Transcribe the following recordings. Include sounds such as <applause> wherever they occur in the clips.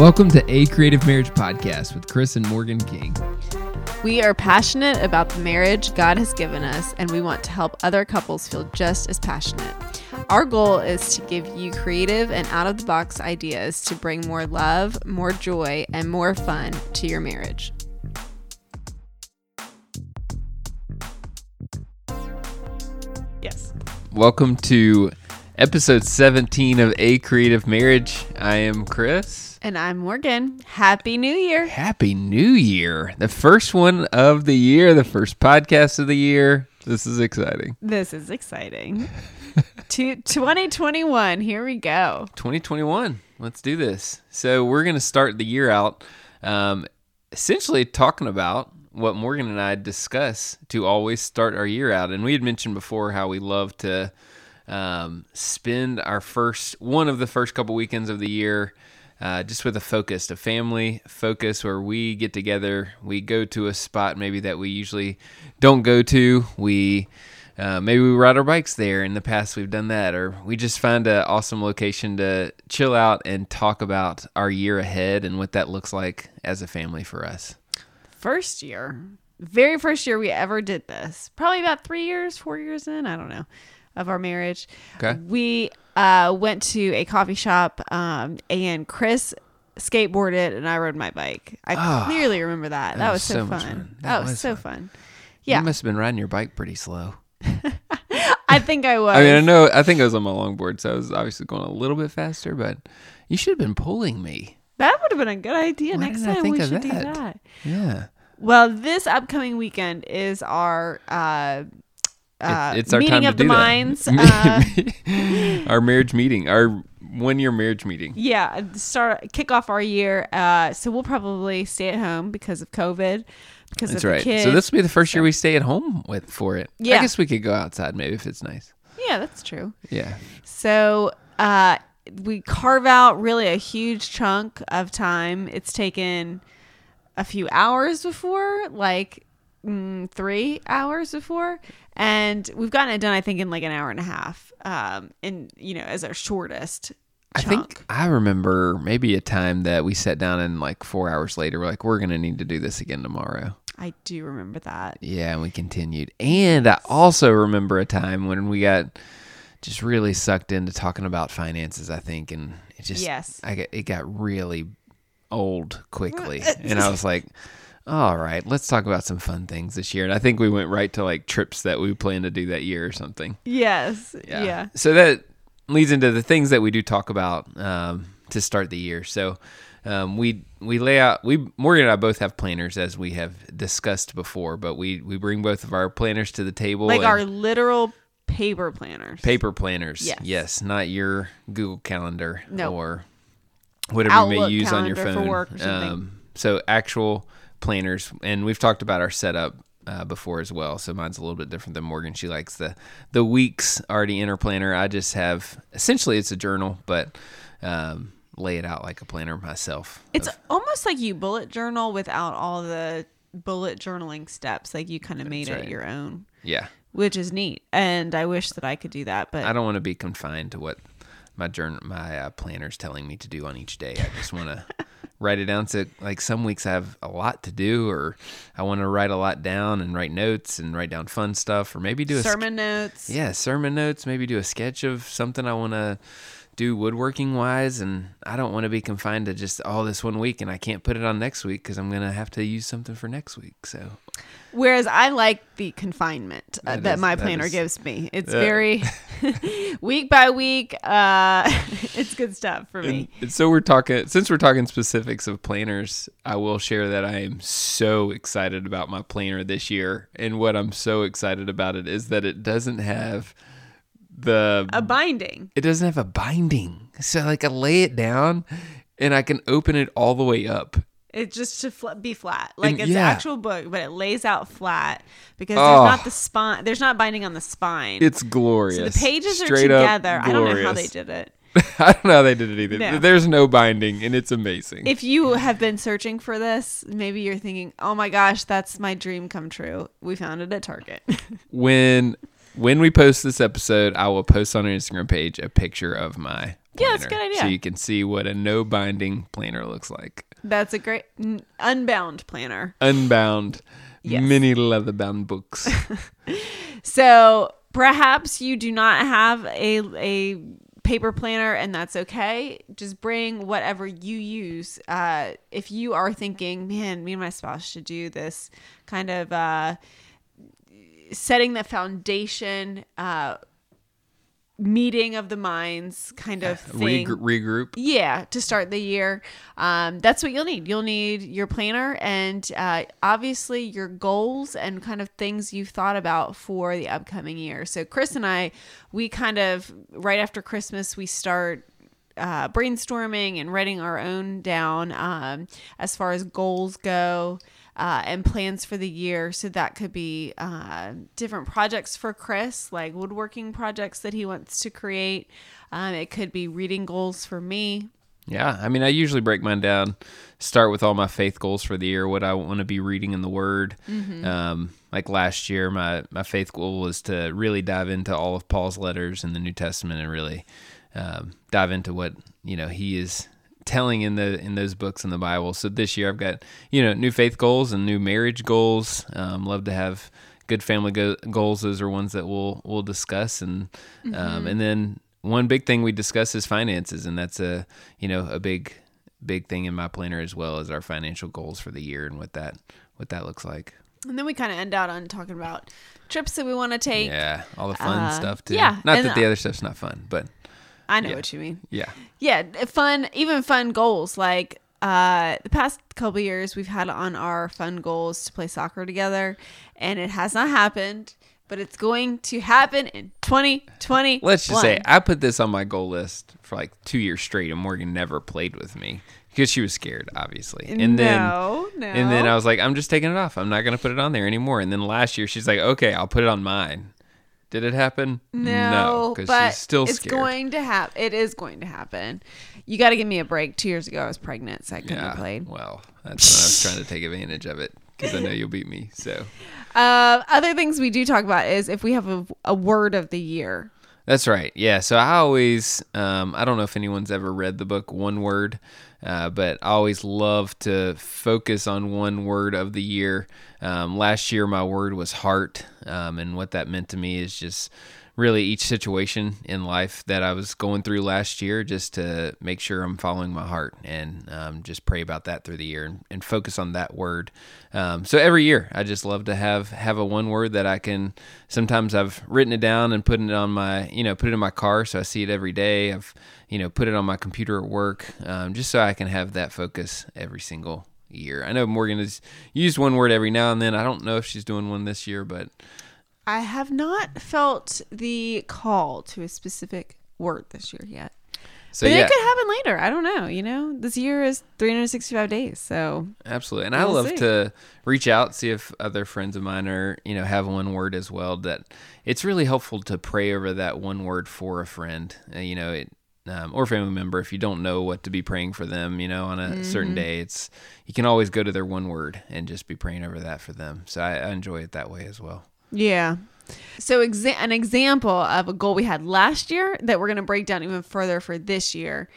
Welcome to A Creative Marriage Podcast with Chris and Morgann King. We are passionate about the marriage God has given us, and we want to help other couples feel just as passionate. Our goal is to give you creative and out of the box ideas to bring more love, more joy, and more fun to your marriage. Yes. Welcome to episode 17 of A Creative Marriage. I am Chris. And I'm Morgann. Happy New Year. Happy New Year. The first one of the year, the first podcast of the year. This is exciting. This is exciting. <laughs> to 2021. Here we go. 2021. Let's do this. So, we're going to start the year out um, essentially talking about what Morgann and I discuss to always start our year out. And we had mentioned before how we love to um, spend our first one of the first couple weekends of the year uh, just with a focus, a family focus where we get together. We go to a spot maybe that we usually don't go to. We uh, maybe we ride our bikes there. In the past, we've done that, or we just find an awesome location to chill out and talk about our year ahead and what that looks like as a family for us. First year, very first year we ever did this, probably about three years, four years in, I don't know, of our marriage. Okay. We uh, went to a coffee shop um, and Chris skateboarded and I rode my bike. I Oh, clearly remember that. That, was was, so, fun. fun. That, That was, was so fun. fun. You must have been riding your bike pretty slow. <laughs> I think I was. I mean, I know, I think I was on my longboard, so I was obviously going a little bit faster, but you should have been pulling me. that would have been a good idea. Why Next time think we should do that? that. Yeah. Well, this upcoming weekend is our uh, uh, it's our meeting time of the minds. <laughs> Uh, <laughs> our marriage meeting, our one year marriage meeting. yeah, start kick off our year. Uh, so we'll probably stay at home because of COVID. Because That's of right. the kids. So this will be the first year we stay at home with for it. Yeah, I guess we could go outside maybe if it's nice. yeah, that's true. Yeah. So uh, we carve out really a huge chunk of time. It's taken a few hours before, like mm, three hours before, and we've gotten it done. I think in like an hour and a half. Um, and you know, as our shortest. I think I remember maybe a time that we sat down and like four hours later, we're like, we're to need to do this again tomorrow. I do remember that. Yeah, and we continued. And I also remember a time when we got just really sucked into talking about finances, I think, and it just Yes. I got, it got really old quickly. <laughs> and I was like, all right, let's talk about some fun things this year. And I think we went right to like trips that we plan to do that year or something. Yes. Yeah. So that leads into the things that we do talk about um, to start the year. So um, we we lay out we Morgann and I both have planners as we have discussed before, but we we bring both of our planners to the table. Like our literal paper planners. paper planners. Yes. yes, not your Google Calendar No. or whatever you may use on your phone. Um, so actual planners, and we've talked about our setup. Uh, before as well, so mine's a little bit different than Morgann. She likes the the weeks already in her planner. I just have essentially it's a journal, but um, lay it out like a planner myself. It's of- almost like you bullet journal without all the bullet journaling steps. Like you kind of made right. it your own, yeah. which is neat. And I wish that I could do that, but I don't want to be confined to what my journal, my uh, planner's telling me to do on each day. I just want to <laughs> write it down. So, like some weeks I have a lot to do, or I want to write a lot down and write notes and write down fun stuff, or maybe do a sk- sermon notes. yeah, sermon notes. Maybe do a sketch of something I want to do woodworking wise, and I don't want to be confined to just all this one week, and I can't put it on next week because I'm gonna have to use something for next week. So Whereas I like the confinement uh, That that, is- my planner is- gives me. It's Yeah. very <laughs> <laughs> week by week. Uh, <laughs> it's good stuff for me. And, so we're talking since we're talking specifics of planners, I will share that I am so excited about my planner this year. And what I'm so excited about it is that it doesn't have the A binding. it doesn't have a binding. So like I lay it down and I can open it all the way up. It's just to fl- be flat, like And- it's yeah. an actual book, but it lays out flat because Oh. there's not the spine. There's not binding on the spine. It's glorious. so the pages are Straight up together. I don't know how they did it. <laughs> I don't know how they did it either. No. There's no binding and it's amazing. If you have been searching for this, maybe you're thinking, "Oh my gosh, that's my dream come true." We found it at Target. <laughs> when when we post this episode, I will post on our Instagram page a picture of my Yeah, that's a good idea. So you can see what a no binding planner looks like. That's a great n- unbound planner. Unbound, Yes. mini leather bound books. <laughs> So perhaps you do not have a a paper planner, and that's okay. Just bring whatever you use. Uh, if you are thinking, man, me and my spouse should do this kind of uh, setting the foundation. Uh, meeting of the minds kind of thing Regr- regroup. yeah, to start the year. Um, that's what you'll need. You'll need your planner and uh, obviously your goals and kind of things you've thought about for the upcoming year. So, Chris and I, we kind of, right after Christmas, we start uh, brainstorming and writing our own down um, as far as goals go. Uh, and plans for the year. So that could be uh, different projects for Chris, like woodworking projects that he wants to create. Um, it could be reading goals for me. Yeah, I mean, I usually break mine down. Start with all my faith goals for the year, what I want to be reading in the Word. Mm-hmm. Um, like last year, my my faith goal was to really dive into all of Paul's letters in the New Testament and really um, dive into what you know he is telling in the in those books in the Bible. So this year, I've got you know new faith goals and new marriage goals. Um, love to have good family go- goals. Those are ones that we'll we'll discuss and um, and then one big thing we discuss is finances, and that's a you know a big big thing in my planner as well as our financial goals for the year and what that what that looks like. And then we kind of end out on talking about trips that we want to take. Yeah, all the fun Uh, stuff too. yeah, not that the other stuff's not fun, but I know Yeah. what you mean. yeah, Yeah, fun, even fun goals. Like uh, the past couple years, we've had on our fun goals to play soccer together, and it has not happened, but it's going to happen in 2020. let's just say I put this on my goal list for like two years straight, and Morgann never played with me because she was scared, obviously. And then no, no. and then I was like, I'm just taking it off. I'm not gonna put it on there anymore. And then last year, she's like, okay, I'll put it on mine. Did it happen? No, because but she's still it's scared. going to happen. It is going to happen. You got to give me a break. Two years ago, I was pregnant, so I couldn't yeah. have played. Well, that's when I was trying to take advantage of it because I know you'll beat me. So <laughs> Uh, other things we do talk about is if we have a, a word of the year. That's right. Yeah. So I always, um, I don't know if anyone's ever read the book One Word, uh, but I always love to focus on one word of the year. Um, last year, my word was heart, um, and what that meant to me is just really each situation in life that I was going through last year, just to make sure I'm following my heart and um, just pray about that through the year and, and focus on that word. Um, so every year, I just love to have have a one word that I can. Sometimes I've written it down and put it on my, you know, put it in my car so I see it every day. I've, you know, put it on my computer at work, um, just so I can have that focus every single year. I know Morgann has used one word every now and then. I don't know if she's doing one this year, but I have not felt the call to a specific word this year yet. so but yeah. it could happen later. I don't know. You know, this year is 365 days. So Absolutely. And I We'll love see. to reach out, see if other friends of mine are, you know, have one word as well. That it's really helpful to pray over that one word for a friend, uh, you know, it, um, or family member. If you don't know what to be praying for them, you know, on a Mm-hmm. certain day, it's, you can always go to their one word and just be praying over that for them. So I, I enjoy it that way as well. Yeah. So exa- an example of a goal we had last year that we're going to break down even further for this year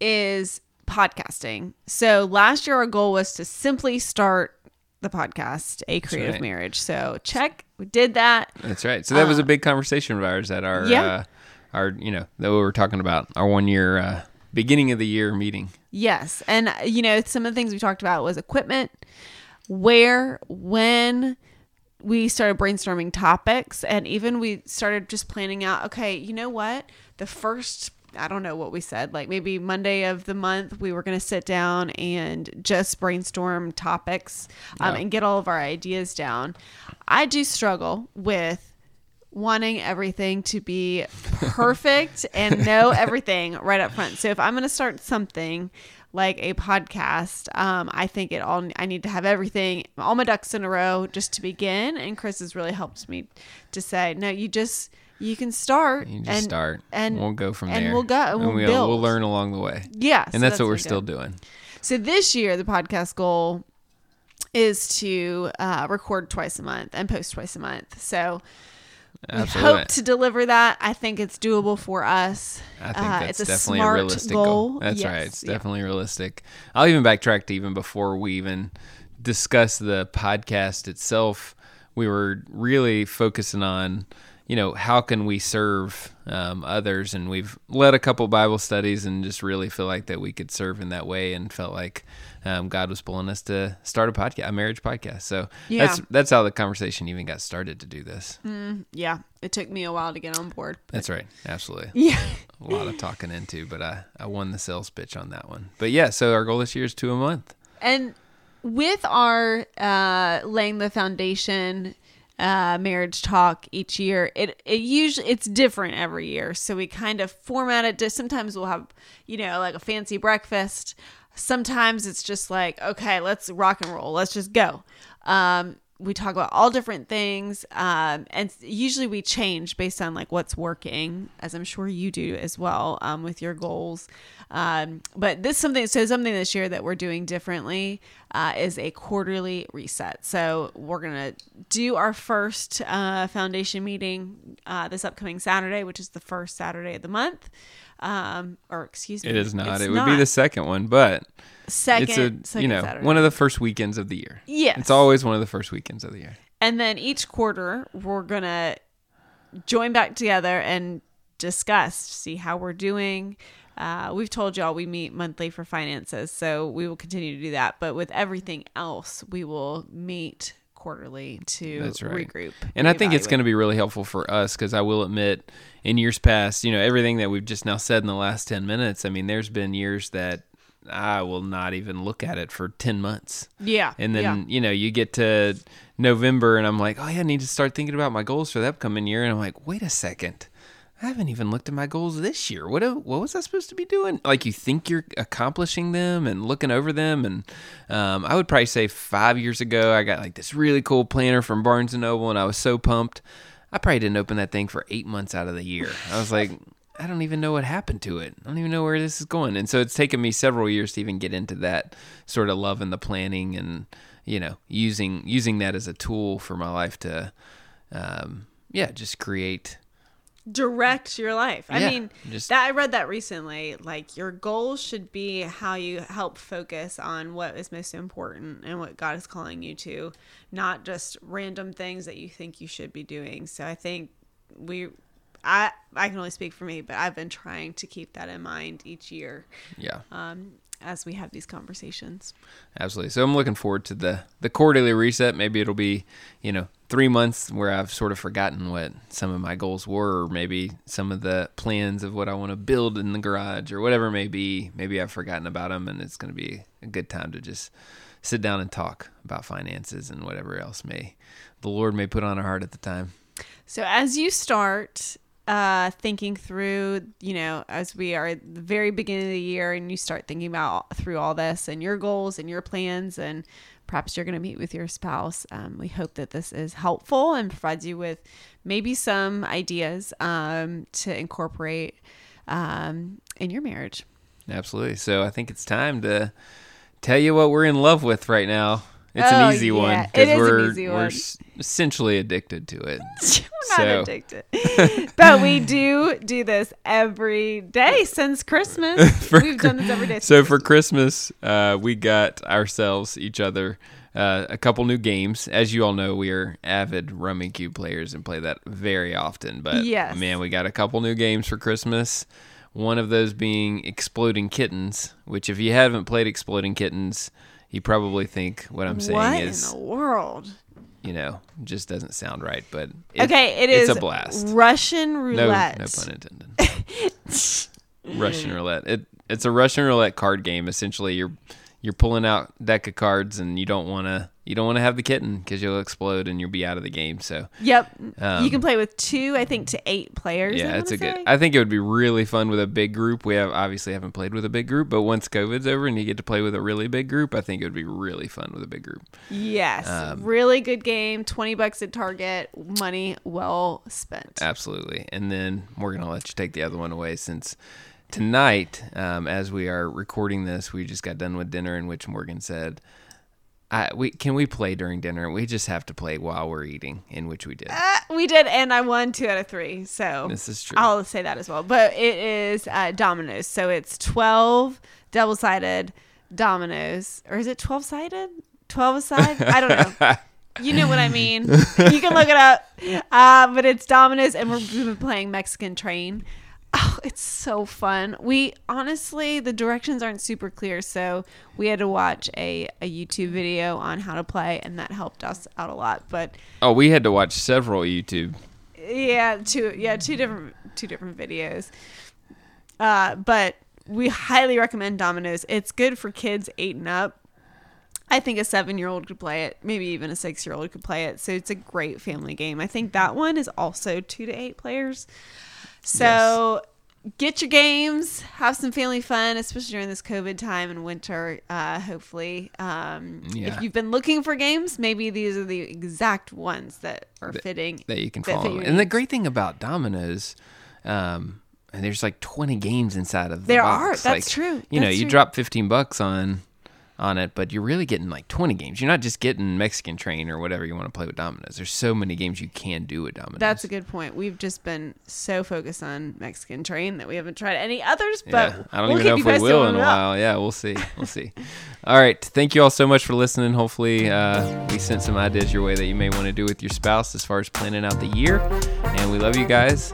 is podcasting. So last year our goal was to simply start the podcast, A Creative right. Marriage. So check, we did that. That's right. So that was a big conversation of ours at our, Uh, yeah. uh, our, you know, that we were talking about our one year, uh, beginning of the year meeting. Yes. And, uh, you know, some of the things we talked about was equipment, where, when we started brainstorming topics, and even we started just planning out, okay, you know what? The first, I don't know what we said, like maybe Monday of the month, we were going to sit down and just brainstorm topics um, Yeah. and get all of our ideas down. I do struggle with wanting everything to be <laughs> perfect and know everything right up front. So if I'm going to start something like a podcast, um, I think it all I need to have everything, all my ducks in a row just to begin. And Chris has really helped me to say, no, you just you can start. You just and, start and we'll go from and there. we'll go and we'll we'll, build. we'll learn along the way. Yeah, so and that's, what we're we still do. doing. So this year, the podcast goal is to uh, record twice a month and post twice a month. So We hope to deliver that. I think it's doable for us. I think Uh, that's it's a definitely smart a realistic goal. goal. That's right. Yes, It's yeah. definitely realistic. I'll even backtrack to even before we even discuss the podcast itself. We were really focusing on, you know, how can we serve um, others, and we've led a couple Bible studies, and just really feel like that we could serve in that way, and felt like um, God was pulling us to start a podcast, a marriage podcast. So Yeah. that's that's how the conversation even got started to do this. Yeah, it took me a while to get on board. That's right, absolutely. <laughs> yeah. a lot of talking into, but I, I won the sales pitch on that one. But yeah, so our goal this year is two a month. And with our uh, laying the foundation uh, marriage talk each year, it it usually it's different every year. So we kind of format it. Just sometimes we'll have you know like a fancy breakfast. Sometimes it's just like okay, let's rock and roll. Let's just go. Um, we talk about all different things um, and usually we change based on like what's working as i'm sure you do as well um, with your goals um, but this something so something this year that we're doing differently uh, is a quarterly reset so we're gonna do our first uh, foundation meeting uh, this upcoming saturday which is the first saturday of the month um, or excuse me It is not. it would be the second one, but second, it's a second you know Saturday. one of the first weekends of the year. Yeah, it's always one of the first weekends of the year. And then each quarter, we're going to join back together and discuss, see how we're doing. Uh, we've told y'all we meet monthly for finances, so we will continue to do that. But with everything else, we will meet quarterly to That's right. regroup. And I think it's going to be really helpful for us because I will admit, in years past, you know, everything that we've just now said in the last 10 minutes, I mean, there's been years that I will not even look at it for 10 months. yeah, And then, yeah. you know, you get to November and I'm like, oh, yeah, I need to start thinking about my goals for the upcoming year. And I'm like, wait a second. I haven't even looked at my goals this year. What what was I supposed to be doing? Like you think you're accomplishing them and looking over them, and um, I would probably say five years ago I got like this really cool planner from Barnes and Noble, and I was so pumped. I probably didn't open that thing for eight months out of the year. I was like, I don't even know what happened to it. I don't even know where this is going. And so it's taken me several years to even get into that sort of love and the planning and you know using using that as a tool for my life to um, yeah just create direct your life. I Yeah, mean, just- that I read that recently. Like your goals should be how you help focus on what is most important and what God is calling you to, not just random things that you think you should be doing. So I think we I I can only speak for me, but I've been trying to keep that in mind each year yeah um, as we have these conversations. Absolutely. So I'm looking forward to the the quarterly reset. Maybe it'll be, you know, three months where I've sort of forgotten what some of my goals were, or maybe some of the plans of what I want to build in the garage, or whatever it may be. Maybe I've forgotten about them, and it's going to be a good time to just sit down and talk about finances and whatever else may the Lord may put on our heart at the time. So as you start uh, thinking through, you know, as we are at the very beginning of the year, and you start thinking about through all this and your goals and your plans, and perhaps you're going to meet with your spouse. Um, we hope that this is helpful and provides you with maybe some ideas um, to incorporate um, in your marriage. Absolutely. So I think it's time to tell you what we're in love with right now. It's Oh, an easy one yeah. It because we're we're one. s- essentially addicted to it. <laughs> We're not addicted, but we do do this every day since Christmas. <laughs> For We've done this every day. So for Christmas, uh, we got ourselves, each other, uh, a couple new games. As you all know, we are avid Rummikub players and play that very often. But Yes. man, we got a couple new games for Christmas. One of those being Exploding Kittens, which if you haven't played Exploding Kittens, you probably think what I'm saying what is, in the world? you know, just doesn't sound right. But it- okay, it it's is a blast. Russian No, roulette. no pun intended. <laughs> Russian roulette. It it's a Russian roulette card game. Essentially, you're you're pulling out deck of cards, and you don't want to you don't want to have the kitten because you'll explode and you'll be out of the game. So Yep. Um, you can play with two, I think, to eight players. Yeah, it's a wanna good. I think it would be really fun with a big group. We have obviously haven't played with a big group, but once COVID's over and you get to play with a really big group, I think it would be really fun with a big group. yes, um, really good game. Twenty bucks at Target. Money well spent. Absolutely. And then going to let you take the other one away since tonight, um, as we are recording this, we just got done with dinner in which Morgann said, I, we can we play during dinner? We just have to play while we're eating, in which we did. Uh, we did, and I won two out of three. So This is true. I'll say that as well. But it is uh, dominoes. So it's 12 double sided dominoes. Or is it 12 sided? 12 aside? I don't know. <laughs> You know what I mean. You can look it up. Uh, but it's dominoes, and we're, playing Mexican Train. Oh, it's so fun. We honestly, the directions aren't super clear, so we had to watch a, a YouTube video on how to play, and that helped us out a lot. But oh, we had to watch several YouTube. yeah, two yeah, two different two different videos. Uh, but we highly recommend Dominoes. It's good for kids eight and up. I think a seven year old could play it. Maybe even a six year old could play it. So it's a great family game. I think that one is also two to eight players. So get your games, have some family fun, especially during this COVID time and winter. Uh, hopefully, um, Yeah. if you've been looking for games, maybe these are the exact ones that are fitting that you can that follow. And the great thing about Domino's, um, and there's like 20 games inside of the There are. That's Like, true. You know, That's you drop 15 bucks on on it, but you're really getting like 20 games. You're not just getting Mexican Train or whatever you want to play with Domino's. There's so many games you can do with Domino's. That's a good point. We've just been so focused on Mexican Train that we haven't tried any others. But yeah, I don't we'll even know if we will in a while. Yeah, we'll see. We'll see. <laughs> All right. Thank you all so much for listening. Hopefully, uh, we sent some ideas your way that you may want to do with your spouse as far as planning out the year. And we love you guys.